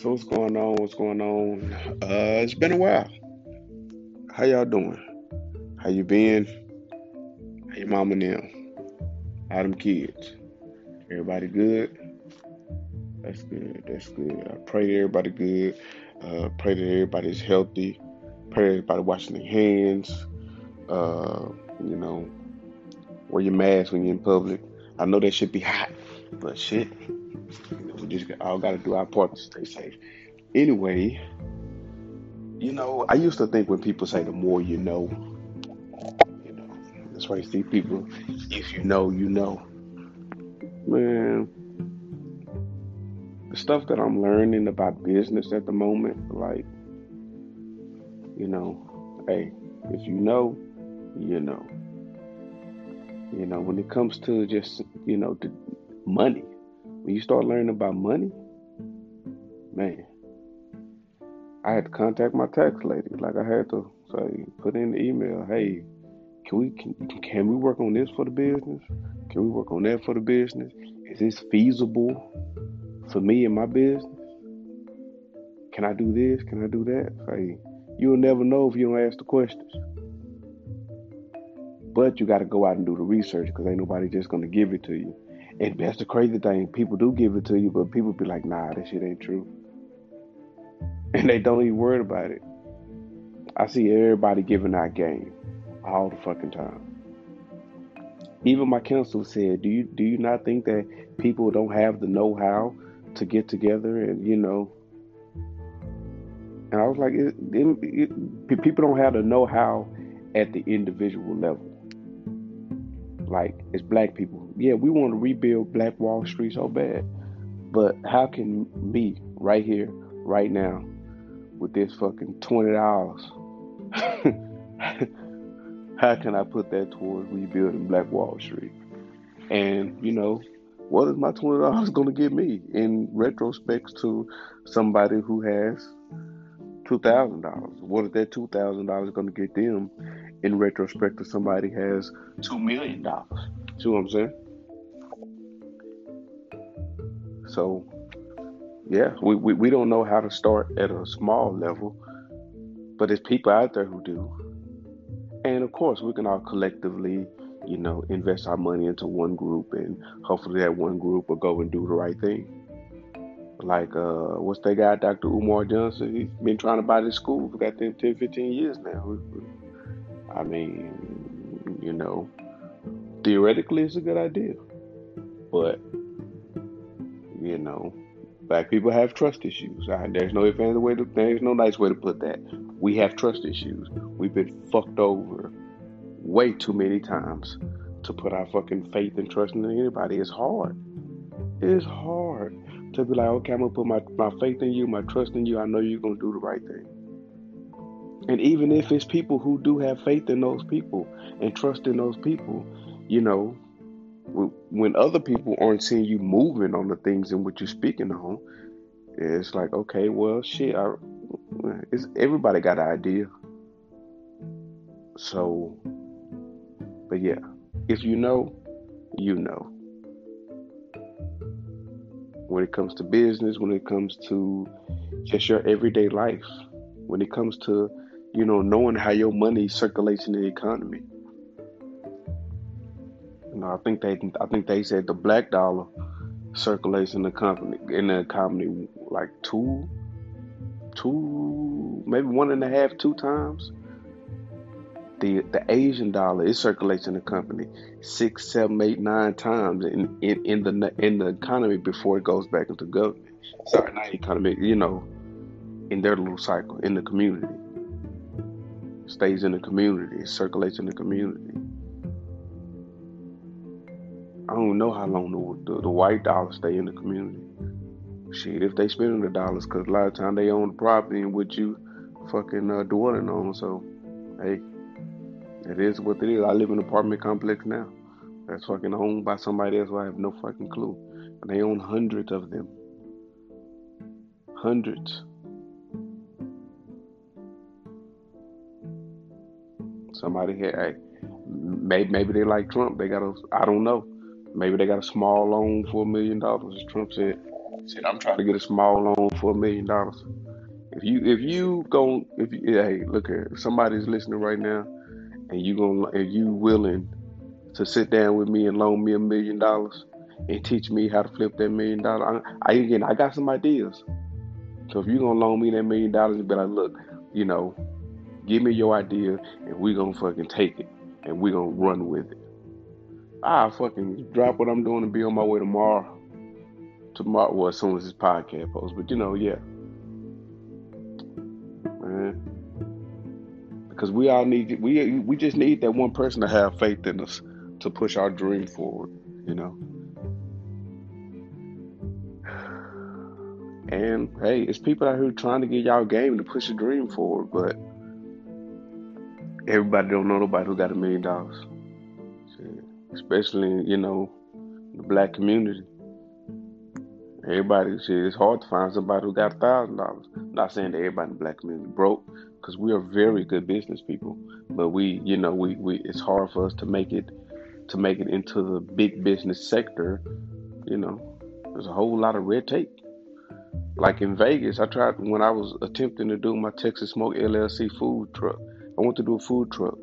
So what's going on? What's going on? Uh, it's been a while. How y'all doing? How you been? How your mama them? How them kids? Everybody good? That's good. That's good. I pray that everybody good. Uh, pray that everybody's healthy. Pray that everybody washing their hands. Uh, you know, wear your mask when you're in public. I know that should be hot, but shit, just all got to do our part to stay safe. Anyway, you know, I used to think when people say the more you know, you know, that's why you see people, if you know, you know. Man, the stuff that I'm learning about business at the moment, like, you know, hey, if you know, you know. You know, when it comes to just, you know, the money, when you start learning about money, man, I had to contact my tax lady. Like I had to say, put in the email, hey, can we can, can we work on this for the business? Can we work on that for the business? Is this feasible for me and my business? Can I do this? Can I do that? Say, you'll never know if you don't ask the questions. But you got to go out and do the research because ain't nobody just going to give it to you. And that's the crazy thing. People do give it to you, but people be like, nah, that shit ain't true. And they don't even worry about it. I see everybody giving out game all the fucking time. Even my counselor said, "Do you do you not think that people don't have the know-how to get together and you know?" And I was like, it, it, it, "People don't have the know-how at the individual level." like as black people, yeah, we want to rebuild Black Wall Street so bad. But how can me right here, right now, with this fucking twenty dollars, how can I put that towards rebuilding Black Wall Street? And you know, what is my twenty dollars going to get me in retrospect to somebody who has two thousand dollars? What is that two thousand dollars going to get them in retrospect to somebody has two million dollars. See what I'm saying? So yeah, we, we, we don't know how to start at a small level, but there's people out there who do. And of course we can all collectively, you know, invest our money into one group and hopefully that one group will go and do the right thing. Like uh what's that guy, Dr. Umar Johnson? He's been trying to buy this school for got 10, 10 15 years now. I mean, you know, theoretically it's a good idea. But, you know, black people have trust issues. There's no fancy way to there's no nice way to put that. We have trust issues. We've been fucked over way too many times to put our fucking faith and trust in anybody. It's hard. It's hard to be like, okay, I'm gonna put my, my faith in you, my trust in you. I know you're gonna do the right thing. And even if it's people who do have faith in those people and trust in those people, you know, when other people aren't seeing you moving on the things and what you're speaking on, it's like, okay, well, shit, I, it's, everybody got an idea. So, but yeah, if you know, you know. When it comes to business, when it comes to just your everyday life, when it comes to you know, knowing how your money circulates in the economy. Know, I think they, I think they said the black dollar circulates in the company in the economy like two, two, maybe one and a half, two times. The the Asian dollar it circulates in the company six, seven, eight, nine times in, in, in the in the economy before it goes back into government. Sorry, not economy. You know, in their little cycle in the community stays in the community, circulates in the community. I don't know how long the, the, the white dollars stay in the community. Shit, if they spending the dollars, because a lot of time they own the property and what you fucking uh, dwelling on. So, hey, it is what it is. I live in an apartment complex now. That's fucking owned by somebody else. I have no fucking clue. And they own hundreds of them. Hundreds. Somebody here, hey, maybe maybe they like Trump. They got a, I don't know. Maybe they got a small loan for a million dollars. Trump said, Shit, I'm trying to get a small loan for a million dollars. If you if you go if you, hey look here if somebody's listening right now and you if you willing to sit down with me and loan me a million dollars and teach me how to flip that million dollar I, I again I got some ideas so if you're gonna loan me that million dollars and be like look you know give me your idea and we gonna fucking take it and we gonna run with it I fucking drop what I'm doing and be on my way tomorrow tomorrow well as soon as this podcast posts but you know yeah man. Because we all need we we just need that one person to have faith in us to push our dream forward, you know. And hey, it's people out here trying to get y'all game to push a dream forward, but everybody don't know nobody who got a million dollars. Especially, you know, the black community. Everybody, shit, it's hard to find somebody who got a thousand dollars. Not saying that everybody in the black community broke, because we are very good business people, but we, you know, we, we it's hard for us to make it to make it into the big business sector. You know, there's a whole lot of red tape. Like in Vegas, I tried when I was attempting to do my Texas Smoke LLC food truck. I want to do a food truck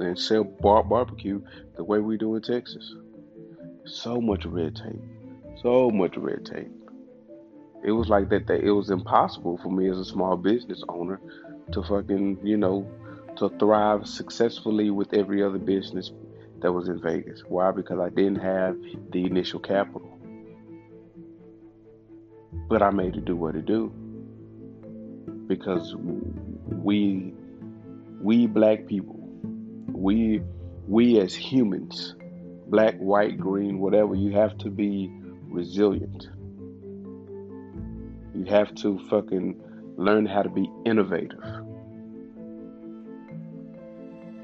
and sell bar- barbecue the way we do in Texas. So much red tape. So much red tape it was like that, that it was impossible for me as a small business owner to fucking, you know, to thrive successfully with every other business that was in Vegas. Why? Because I didn't have the initial capital. But I made it do what it do. Because we we black people, we we as humans, black, white, green, whatever, you have to be resilient you have to fucking learn how to be innovative.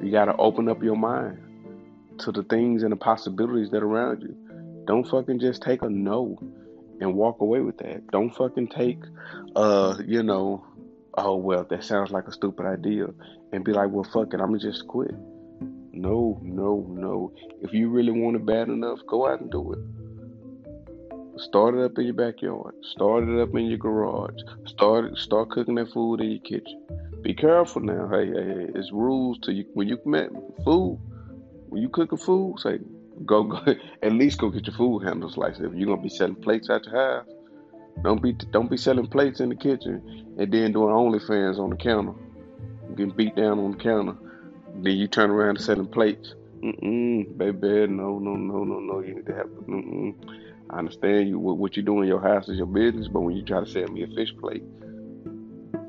You got to open up your mind to the things and the possibilities that are around you. Don't fucking just take a no and walk away with that. Don't fucking take, uh, you know, oh well, that sounds like a stupid idea, and be like, well, fuck it, I'm gonna just quit. No, no, no. If you really want it bad enough, go out and do it. Start it up in your backyard. Start it up in your garage. Start start cooking that food in your kitchen. Be careful now. Hey, hey, hey. It's rules to you when you commit food. When you cooking food, say go go at least go get your food handlers license. If you're gonna be selling plates at your house, don't be don't be selling plates in the kitchen and then doing OnlyFans on the counter, getting beat down on the counter. Then you turn around and selling plates. Mm-mm, baby, no, no, no, no, no. You need to have. Mm-mm. I understand you what, what you do in your house is your business, but when you try to sell me a fish plate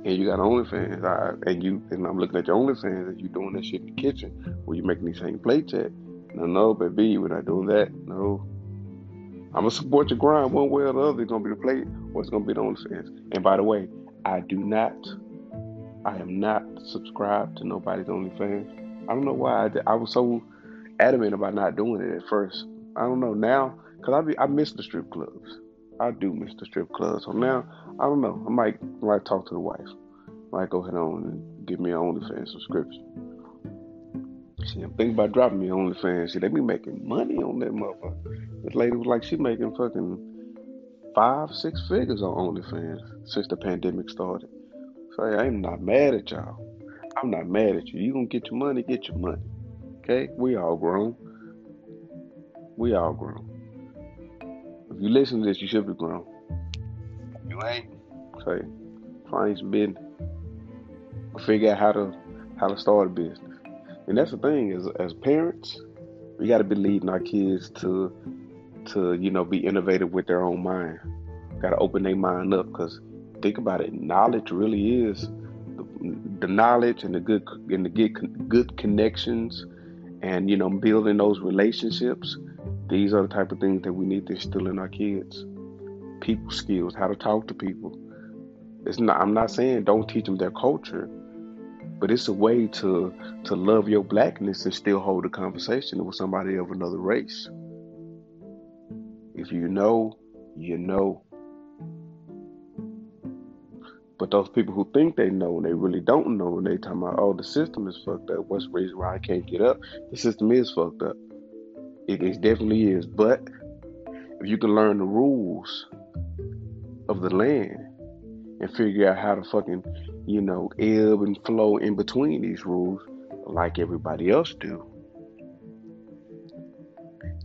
and you got OnlyFans, I, and you and I'm looking at your OnlyFans and you doing that shit in the kitchen where you making these same plates at. No, no, baby, we're not doing that. No. I'm gonna support your grind one way or the other. It's gonna be the plate or it's gonna be the OnlyFans. And by the way, I do not, I am not subscribed to nobody's OnlyFans. I don't know why I, did, I was so adamant about not doing it at first. I don't know now Cause I be I miss the strip clubs. I do miss the strip clubs. So now I don't know. I might might talk to the wife. Might go ahead on and give me an OnlyFans subscription. See, I'm thinking about dropping me OnlyFans. See, they be making money on that motherfucker. This lady was like, she making fucking five, six figures on OnlyFans since the pandemic started. So I'm not mad at y'all. I'm not mad at you. You gonna get your money, get your money. Okay? We all grown. We all grown. If you listen to this, you should be grown. You ain't. So find some business. Figure out how to how to start a business. And that's the thing is as parents, we gotta be leading our kids to to, you know, be innovative with their own mind. Gotta open their mind up because think about it, knowledge really is the, the knowledge and the good and the good good connections and you know building those relationships these are the type of things that we need to instill in our kids. People skills, how to talk to people. It's not I'm not saying don't teach them their culture, but it's a way to to love your blackness and still hold a conversation with somebody of another race. If you know, you know. But those people who think they know and they really don't know and they talking about, oh, the system is fucked up. What's the reason why I can't get up? The system is fucked up. It, it definitely is. But if you can learn the rules of the land and figure out how to fucking, you know, ebb and flow in between these rules like everybody else do,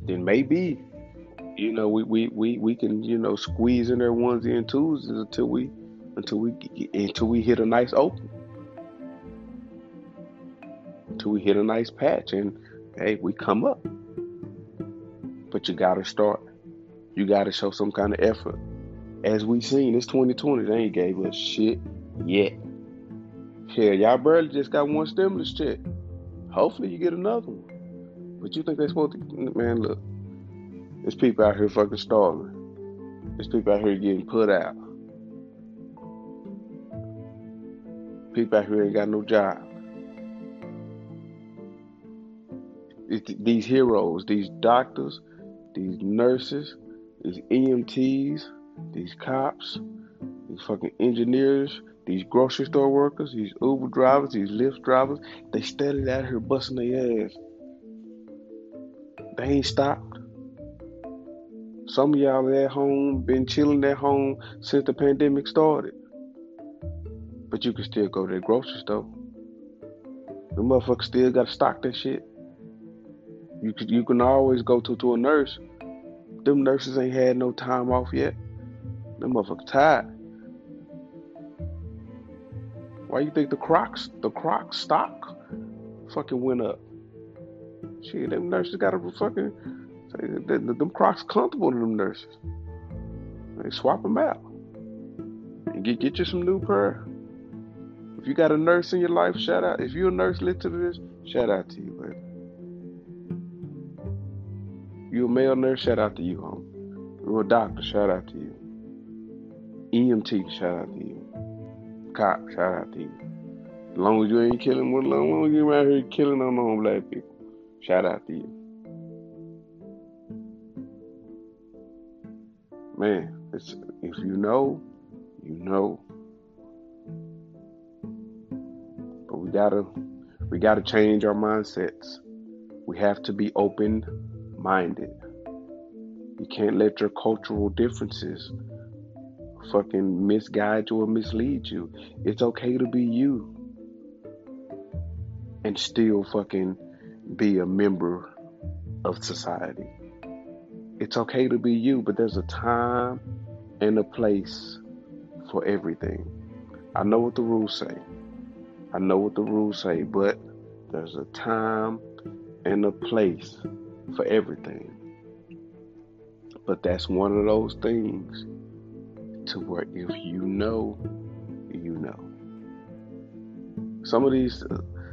then maybe, you know, we, we, we, we can, you know, squeeze in their onesie and twos until we until we until we hit a nice open. Until we hit a nice patch and hey, we come up. But you gotta start. You gotta show some kind of effort. As we seen, it's 2020. They ain't gave us shit yet. Hell, y'all barely just got one stimulus check. Hopefully you get another one. But you think they supposed to man, look. There's people out here fucking starving. There's people out here getting put out. People out here ain't got no job. It's these heroes, these doctors, these nurses, these EMTs, these cops, these fucking engineers, these grocery store workers, these Uber drivers, these Lyft drivers, they steady out here busting their ass. They ain't stopped. Some of y'all at home been chilling at home since the pandemic started. But you can still go to the grocery store. The motherfucker still gotta stock that shit. You can you can always go to to a nurse. Them nurses ain't had no time off yet. Them motherfuckers tired. Why you think the Crocs, the Crocs stock, fucking went up? Shit, them nurses got to fucking, them Crocs comfortable to them nurses. They swap them out and get get you some new pair. If you got a nurse in your life, shout out. If you're a nurse, listen to this. Shout out to you, baby. You a male nurse, shout out to you, home. You're a doctor, shout out to you. EMT, shout out to you. Cop, shout out to you. As long as you ain't killing as long as you around here killing unarmed black people, shout out to you. Man, if you know, you know. We gotta, we gotta change our mindsets. We have to be open minded. You can't let your cultural differences fucking misguide you or mislead you. It's okay to be you and still fucking be a member of society. It's okay to be you, but there's a time and a place for everything. I know what the rules say. I know what the rules say, but there's a time and a place for everything. But that's one of those things to where if you know, you know. Some of these,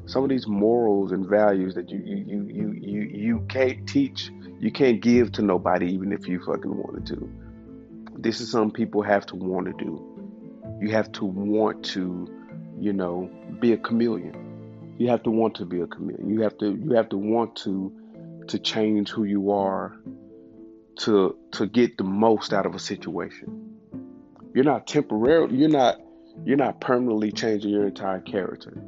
some of these morals and values that you you you you you you can't teach, you can't give to nobody, even if you fucking wanted to. This is something people have to want to do. You have to want to, you know, be a chameleon. You have to want to be a chameleon. You have to you have to want to to change who you are to to get the most out of a situation. You're not temporarily you're not you're not permanently changing your entire character.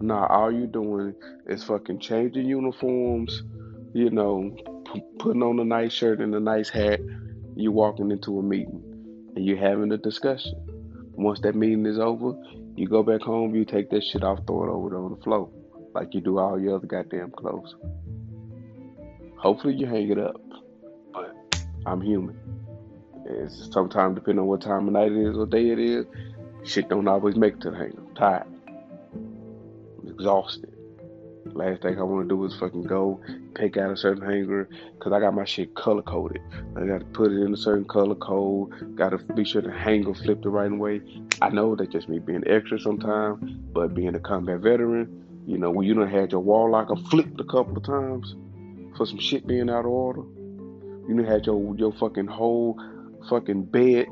Nah, all you're doing is fucking changing uniforms, you know, p- putting on a nice shirt and a nice hat. You're walking into a meeting and you're having a discussion. Once that meeting is over, you go back home, you take that shit off, throw it over there on the floor, like you do all your other goddamn clothes. Hopefully you hang it up, but I'm human. It's sometimes depending on what time of night it is or day it is, shit don't always make it to the hanger. I'm tired. I'm exhausted. Last thing I want to do is fucking go pick out a certain hanger because I got my shit color coded. I got to put it in a certain color code. Got to be sure the hanger flip the right way. I know that's just me being extra sometimes, but being a combat veteran, you know, when you done had your wall locker flipped a couple of times for some shit being out of order, you done had your your fucking whole fucking bed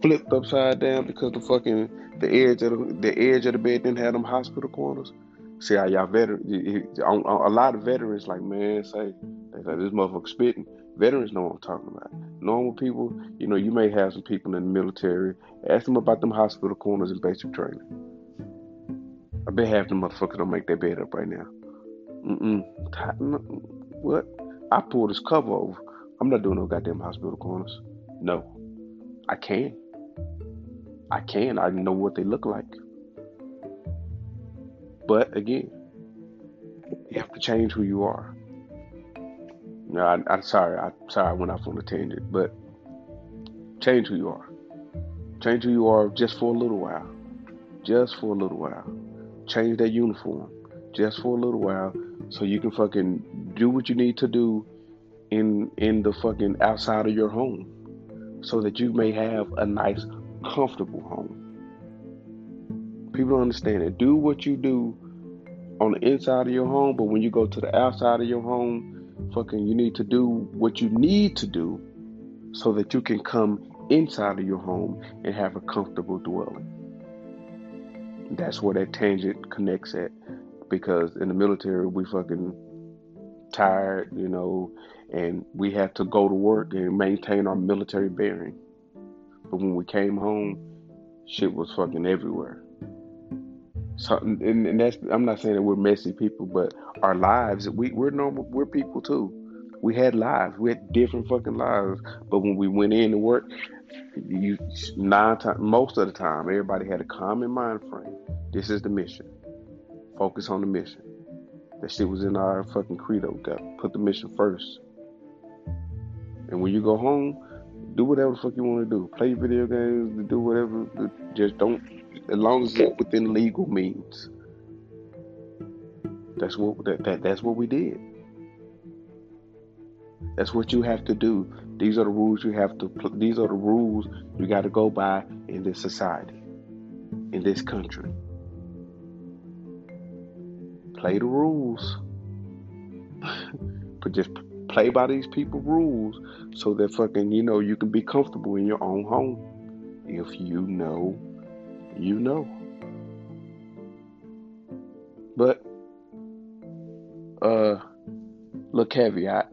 flipped upside down because the fucking the edge of the, the edge of the bed didn't have them hospital corners. See how y'all veteran, a lot of veterans like man say they like this motherfucker spitting. Veterans know what I'm talking about. Normal people, you know, you may have some people in the military. Ask them about them hospital corners and basic training. I bet half the motherfuckers don't make their bed up right now. Mm-mm. Mm, what? I pulled this cover over. I'm not doing no goddamn hospital corners. No. I can. I can. I know what they look like. But again, you have to change who you are. No, I, am sorry. I, am sorry I went off on a tangent, but change who you are. Change who you are just for a little while. Just for a little while. Change that uniform just for a little while so you can fucking do what you need to do in in the fucking outside of your home so that you may have a nice comfortable home. People understand it. Do what you do on the inside of your home, but when you go to the outside of your home, fucking you need to do what you need to do so that you can come inside of your home and have a comfortable dwelling. That's where that tangent connects at. Because in the military we fucking tired, you know, and we had to go to work and maintain our military bearing. But when we came home, shit was fucking everywhere. So, and, and that's I'm not saying that we're messy people, but our lives, we we're normal, we're people too. We had lives, we had different fucking lives. But when we went in to work, you nine times, most of the time, everybody had a common mind frame. This is the mission. Focus on the mission. That shit was in our fucking credo. Got put the mission first. And when you go home, do whatever the fuck you want to do. Play video games, do whatever. Just don't, as long as it's within legal means. That's what that, that that's what we did. That's what you have to do. These are the rules you have to. These are the rules you got to go by in this society, in this country. Play the rules, but just play by these people rules so that fucking you know you can be comfortable in your own home. If you know, you know. But uh look caveat.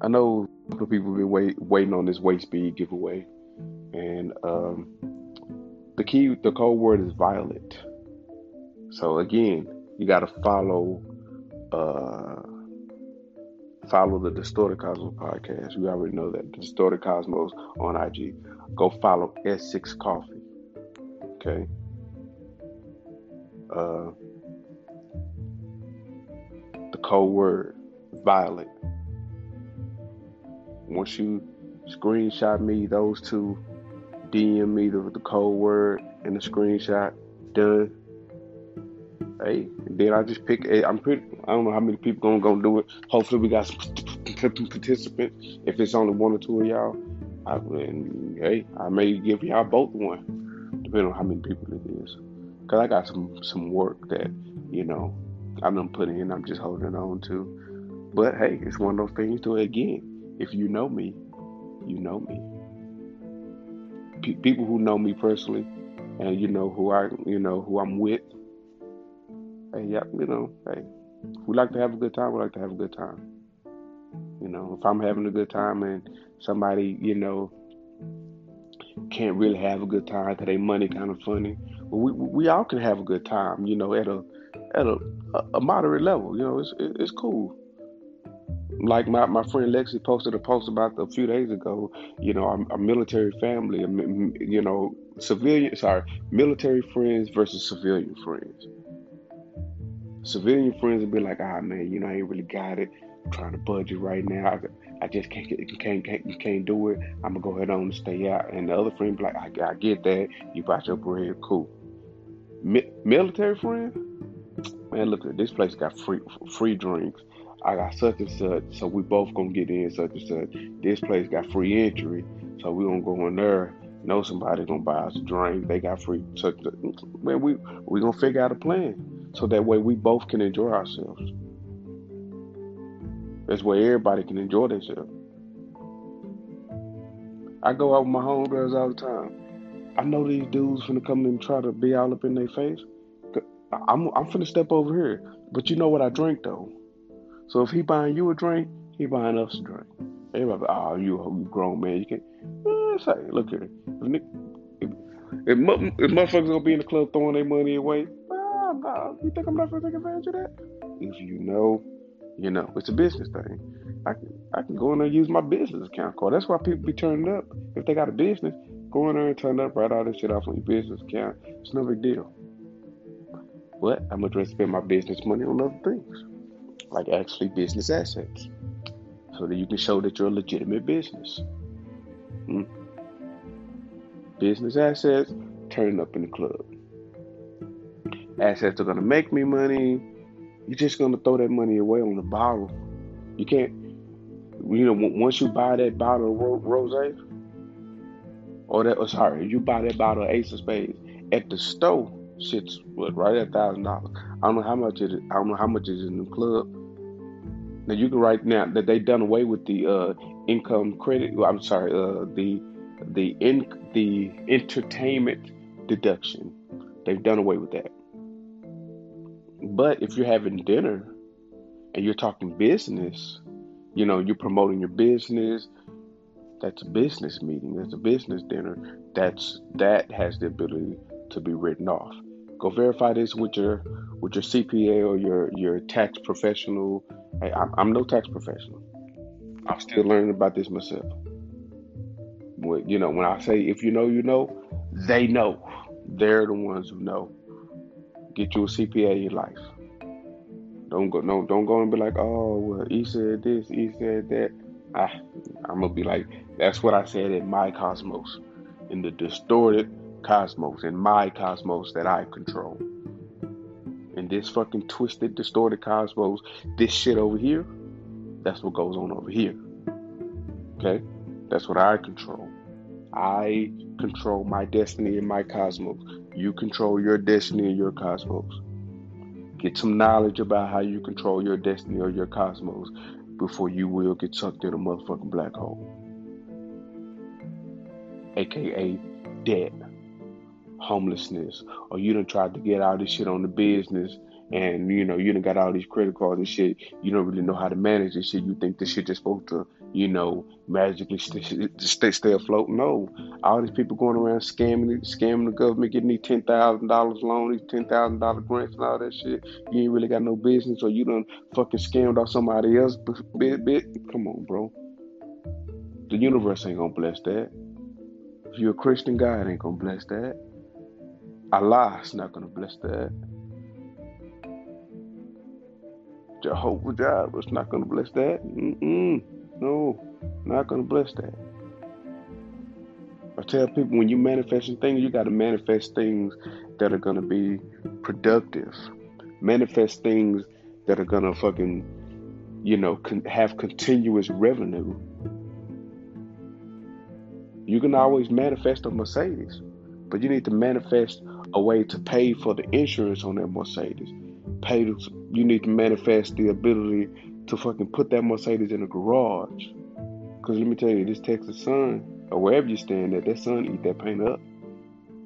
I know a couple of people have been wait, waiting on this waist bead giveaway. And um the key the code word is violet. So again, you gotta follow uh follow the Distorted Cosmos podcast. You already know that. Distorted Cosmos on IG. Go follow S6 Coffee. Okay. Uh, the code word violet. Once you screenshot me those two, DM me the, the code word and the screenshot, done hey, then I just pick. I'm pretty. I don't know how many people gonna gonna do it. Hopefully, we got some participants. If it's only one or two of y'all, I, and, hey, I may give y'all both one, depending on how many people it is. Cause I got some some work that you know I'm gonna put in. I'm just holding on to. But hey, it's one of those things. To again, if you know me, you know me. P- people who know me personally, and you know who I, you know who I'm with hey, yeah, you know, hey, we like to have a good time. We like to have a good time. You know, if I'm having a good time and somebody, you know, can't really have a good time because they money kind of funny, well, we we all can have a good time. You know, at a at a a moderate level. You know, it's it's cool. Like my, my friend Lexi posted a post about a few days ago. You know, our, our military family. You know, civilian. Sorry, military friends versus civilian friends civilian friends will be like, ah man, you know, I ain't really got it. I'm trying to budget right now. I, I just can't, can't, can't, can't do it. I'm gonna go ahead on and stay out. And the other friend be like, I, I get that. You bought your bread, cool. Mi- military friend, man, look at this place got free free drinks. I got such and such, so we both gonna get in such and such. This place got free entry, so we gonna go in there. Know somebody gonna buy us a drink. They got free. Such, man, we we gonna figure out a plan so that way we both can enjoy ourselves. That's where everybody can enjoy themselves. I go out with my homegirls all the time. I know these dudes finna come and try to be all up in their face. I'm I'm finna step over here, but you know what I drink though. So if he buying you a drink, he buying us a drink. Everybody, oh, you a grown man, you can. not say, look here. If, if, if, if motherfuckers gonna be in the club throwing their money away, ah, you think I'm not gonna take advantage of that? If you know, You know, it's a business thing. I can I can go in there and use my business account card. That's why people be turning up. If they got a business, go in there and turn up, write all this shit off on your business account. It's no big deal. But I'm gonna spend my business money on other things, like actually business assets, so that you can show that you're a legitimate business. Hmm? Business assets turning up in the club. Assets are gonna make me money. You're just gonna throw that money away on the bottle. You can't you know, once you buy that bottle of rose, or that, oh, sorry, you buy that bottle of Ace of Spades at the store, shit's what, right at thousand dollars. I don't know how much it is. I don't know how much is in the club. Now you can write now that they done away with the uh, income credit. I'm sorry, uh, the the in the entertainment deduction. They've done away with that. But if you're having dinner and you're talking business, you know, you're promoting your business. That's a business meeting. That's a business dinner. That's that has the ability to be written off. Go verify this with your with your CPA or your your tax professional. Hey, I'm, I'm no tax professional. I'm still learning about this myself. When, you know, when I say if you know, you know, they know. They're the ones who know. Get you a CPA in life. Don't go no don't go and be like, oh well he said this, he said that. I I'm gonna be like, that's what I said in my cosmos. In the distorted cosmos, in my cosmos that I control. In this fucking twisted, distorted cosmos, this shit over here, that's what goes on over here. Okay? That's what I control. I control my destiny in my cosmos. You control your destiny and your cosmos. Get some knowledge about how you control your destiny or your cosmos before you will get sucked in a motherfucking black hole. AKA debt, homelessness, or you done tried to get all this shit on the business and you know you done got all these credit cards and shit. You don't really know how to manage this shit. You think this shit just supposed to you know, magically stay, stay, stay afloat. No, all these people going around scamming, scamming the government, getting these ten thousand dollars loan, these ten thousand dollar grants and all that shit. You ain't really got no business, or you done fucking scammed off somebody else bit bit. Come on, bro. The universe ain't gonna bless that. If you're a Christian, God ain't gonna bless that. Allah's not gonna bless that. Jehovah Jireh's not gonna bless that. Mm-mm. No, not gonna bless that. I tell people when you're manifesting things, you got to manifest things that are gonna be productive. Manifest things that are gonna fucking, you know, con- have continuous revenue. You can always manifest a Mercedes, but you need to manifest a way to pay for the insurance on that Mercedes. Pay. To, you need to manifest the ability to fucking put that Mercedes in a garage. Cause let me tell you, this Texas sun, or wherever you stand at, that sun eat that paint up.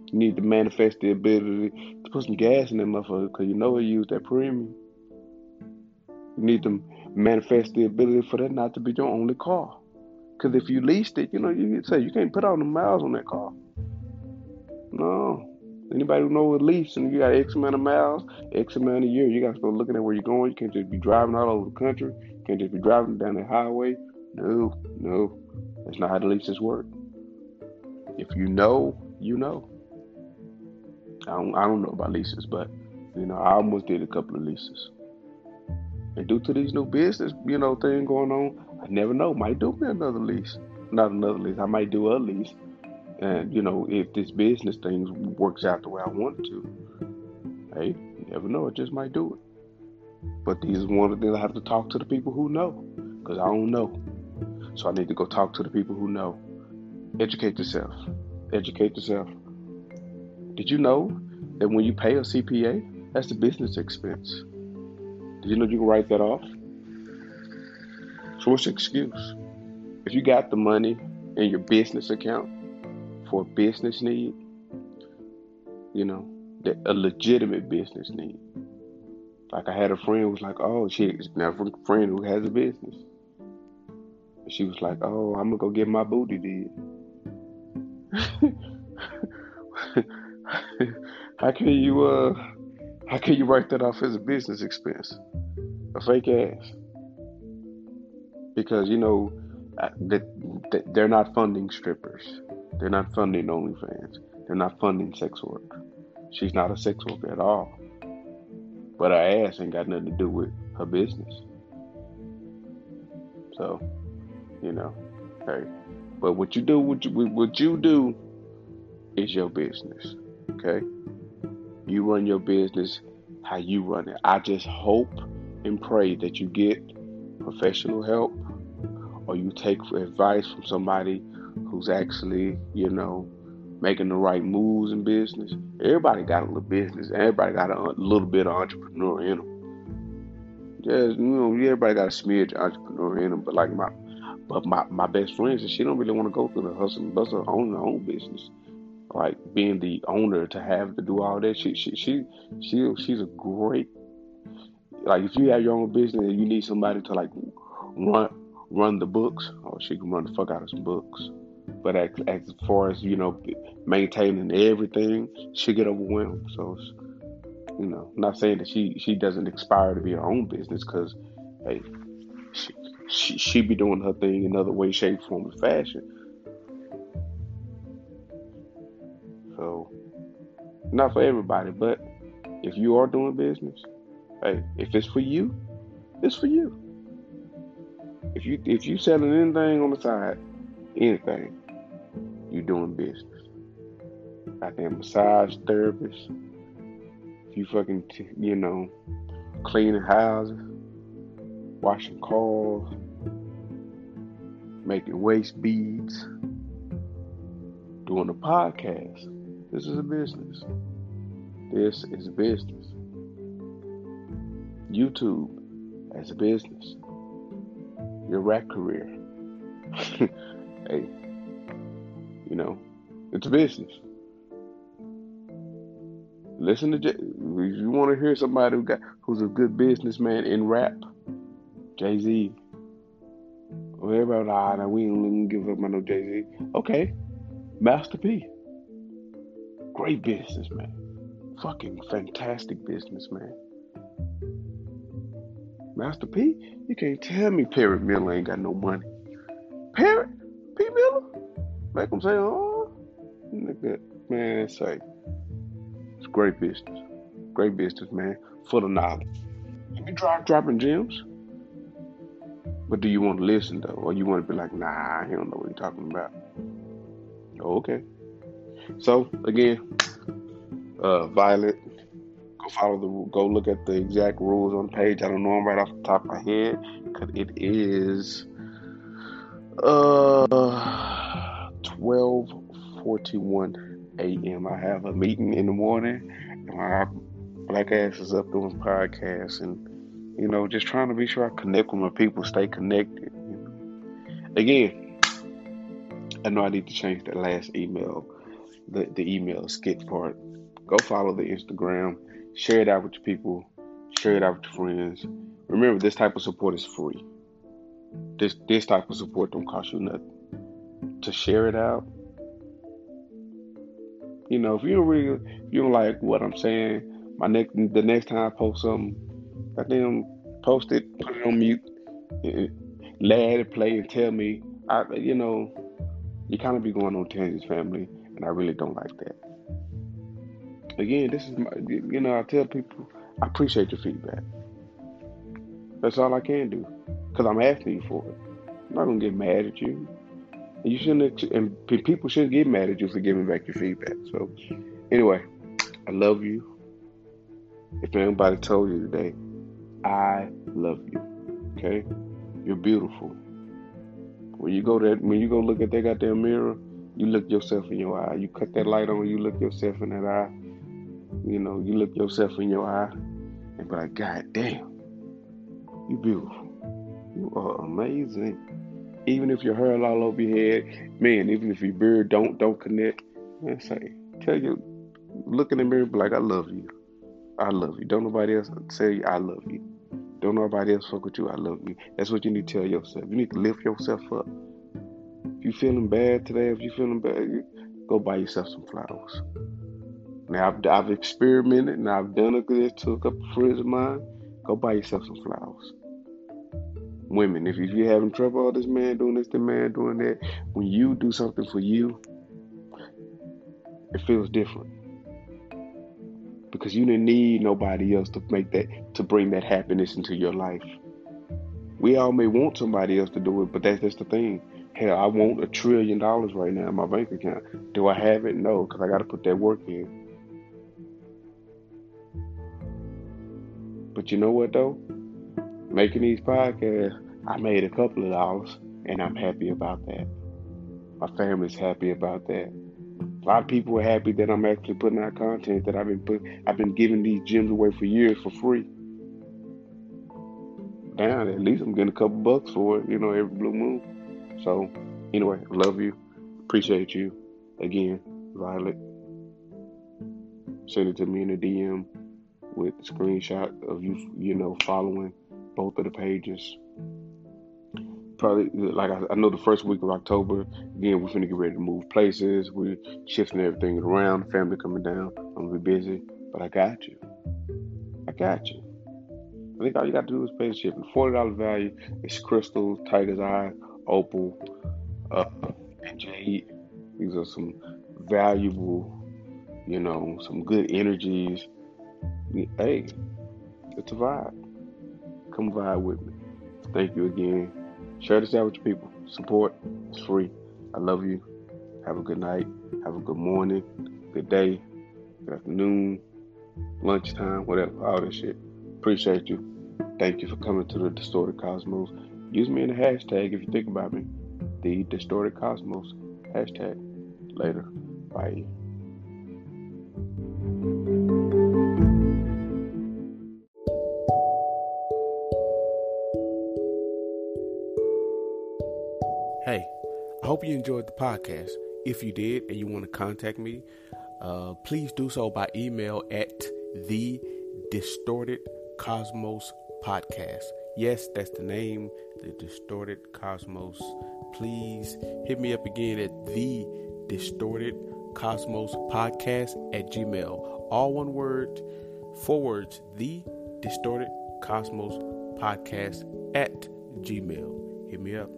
You need to manifest the ability to put some gas in that motherfucker, cause you know he use that premium. You need to manifest the ability for that not to be your only car. Cause if you leased it, you know, you say you can't put all the miles on that car. No, Anybody who knows a lease and you got X amount of miles, X amount of years, you got to start looking at where you're going. You can't just be driving all over the country. You can't just be driving down the highway. No, no, that's not how the leases work. If you know, you know. I don't, I don't know about leases, but you know, I almost did a couple of leases. And due to these new business, you know, thing going on, I never know. Might do me another lease. Not another lease. I might do a lease and you know, if this business thing works out the way I want it to, hey, you never know, it just might do it. But these are one of the things I have to talk to the people who know, because I don't know. So I need to go talk to the people who know. Educate yourself. Educate yourself. Did you know that when you pay a CPA, that's the business expense? Did you know you can write that off? So what's the excuse? If you got the money in your business account, for a business need, you know, a legitimate business need. Like I had a friend who was like, "Oh, she now a friend who has a business." She was like, "Oh, I'm gonna go get my booty did." how can you uh how can you write that off as a business expense? A fake ass. because you know that, that they're not funding strippers, they're not funding OnlyFans, they're not funding sex work. She's not a sex worker at all. But her ass ain't got nothing to do with her business. So, you know, hey. But what you do, what you, what you do, is your business. Okay, you run your business how you run it. I just hope and pray that you get professional help or you take advice from somebody who's actually, you know, making the right moves in business. Everybody got a little business. Everybody got a little bit of entrepreneur in them. Just, you know, everybody got a smidge of entrepreneur in them. But like my, but my, my best friend said she don't really want to go through the hustle and bustle owning her own business. Like being the owner to have to do all that. She she she she she's a great like if you have your own business and you need somebody to like run run the books, oh she can run the fuck out of some books. But as, as far as you know, maintaining everything, she get overwhelmed. So, you know, not saying that she she doesn't aspire to be her own business because, hey, she, she she be doing her thing in other way, shape, form, and fashion. So, not for everybody, but if you are doing business, hey, if it's for you, it's for you. If you if you selling anything on the side, anything, you're doing business. Goddamn massage therapist. If you fucking, you know, cleaning houses, washing cars, making waist beads, doing a podcast. This is a business. This is business. YouTube as a business. Your rap career. hey, you know, it's business. Listen to Jay. If you want to hear somebody who got who's a good businessman in rap, Jay Z. Everybody, ah, now we ain't give up on no Jay Z. Okay, Master P. Great businessman. Fucking fantastic businessman. Master P, you can't tell me Perry Miller ain't got no money. Perry? Make them say, oh, nigga, man, say, it's great business. Great business, man, full of knowledge. You drop dropping gems, but do you want to listen though, or you want to be like, nah, he don't know what he's talking about? Oh, okay. So again, uh, Violet, go follow the, go look at the exact rules on page. I don't know them right off the top of my head because it is uh, 12:41 a.m. I have a meeting in the morning, and my black ass is up doing podcasts, and you know, just trying to be sure I connect with my people, stay connected. Again, I know I need to change that last email, the the email skit part. Go follow the Instagram, share it out with your people, share it out with your friends. Remember, this type of support is free. This this type of support don't cost you nothing. To share it out, you know, if you don't really, if you don't like what I'm saying, my next the next time I post something, goddamn, post it, put it on mute, let it play, and tell me, I, you know, you kind of be going on tangents, family, and I really don't like that. Again, this is my, you know, I tell people, I appreciate your feedback. That's all I can do because I'm asking you for it. I'm not gonna get mad at you. You shouldn't, and people shouldn't get mad at you for giving back your feedback. So, anyway, I love you. If anybody told you today, I love you. Okay, you're beautiful. When you go that, when you go look at that goddamn mirror, you look yourself in your eye. You cut that light on, you look yourself in that eye. You know, you look yourself in your eye, and be like, God damn, you beautiful. You are amazing. Even if your hair all over your head, man, even if your beard don't don't connect, man, say, tell you, look in the mirror, be like, I love you. I love you. Don't nobody else say I love you. Don't nobody else fuck with you. I love you. That's what you need to tell yourself. You need to lift yourself up. If you feeling bad today, if you feeling bad, go buy yourself some flowers. Now I've, I've experimented and I've done it this to a couple friends of mine. Go buy yourself some flowers. Women, if you're having trouble, oh, this man doing this, the man doing that, when you do something for you, it feels different because you didn't need nobody else to make that to bring that happiness into your life. We all may want somebody else to do it, but that's just the thing. Hell, I want a trillion dollars right now in my bank account. Do I have it? No, because I got to put that work in. But you know what though? Making these podcasts, I made a couple of dollars, and I'm happy about that. My family's happy about that. A lot of people are happy that I'm actually putting out content that I've been put, I've been giving these gems away for years for free. Now at least I'm getting a couple bucks for it, you know, every blue moon. So anyway, love you, appreciate you. Again, Violet. Send it to me in a DM with a screenshot of you, you know, following both of the pages probably like I, I, know the first week of October, again, we're finna get ready to move places. We're shifting everything around. Family coming down. I'm gonna be busy, but I got you. I got you. I think all you got to do is pay the shipping. Forty dollar value. It's crystals, tiger's eye, opal, uh, and jade. These are some valuable, you know, some good energies. Hey, it's a vibe. Come vibe with me. Thank you again. Share this out with your people. Support. It's free. I love you. Have a good night. Have a good morning. Good day. Good afternoon. Lunchtime. Whatever. All this shit. Appreciate you. Thank you for coming to the Distorted Cosmos. Use me in the hashtag if you think about me. The Distorted Cosmos. Hashtag. Later. Bye. Hope you enjoyed the podcast. If you did and you want to contact me, uh, please do so by email at the Distorted Cosmos Podcast. Yes, that's the name, the Distorted Cosmos. Please hit me up again at the Distorted Cosmos Podcast at Gmail. All one word, four words, the Distorted Cosmos Podcast at Gmail. Hit me up.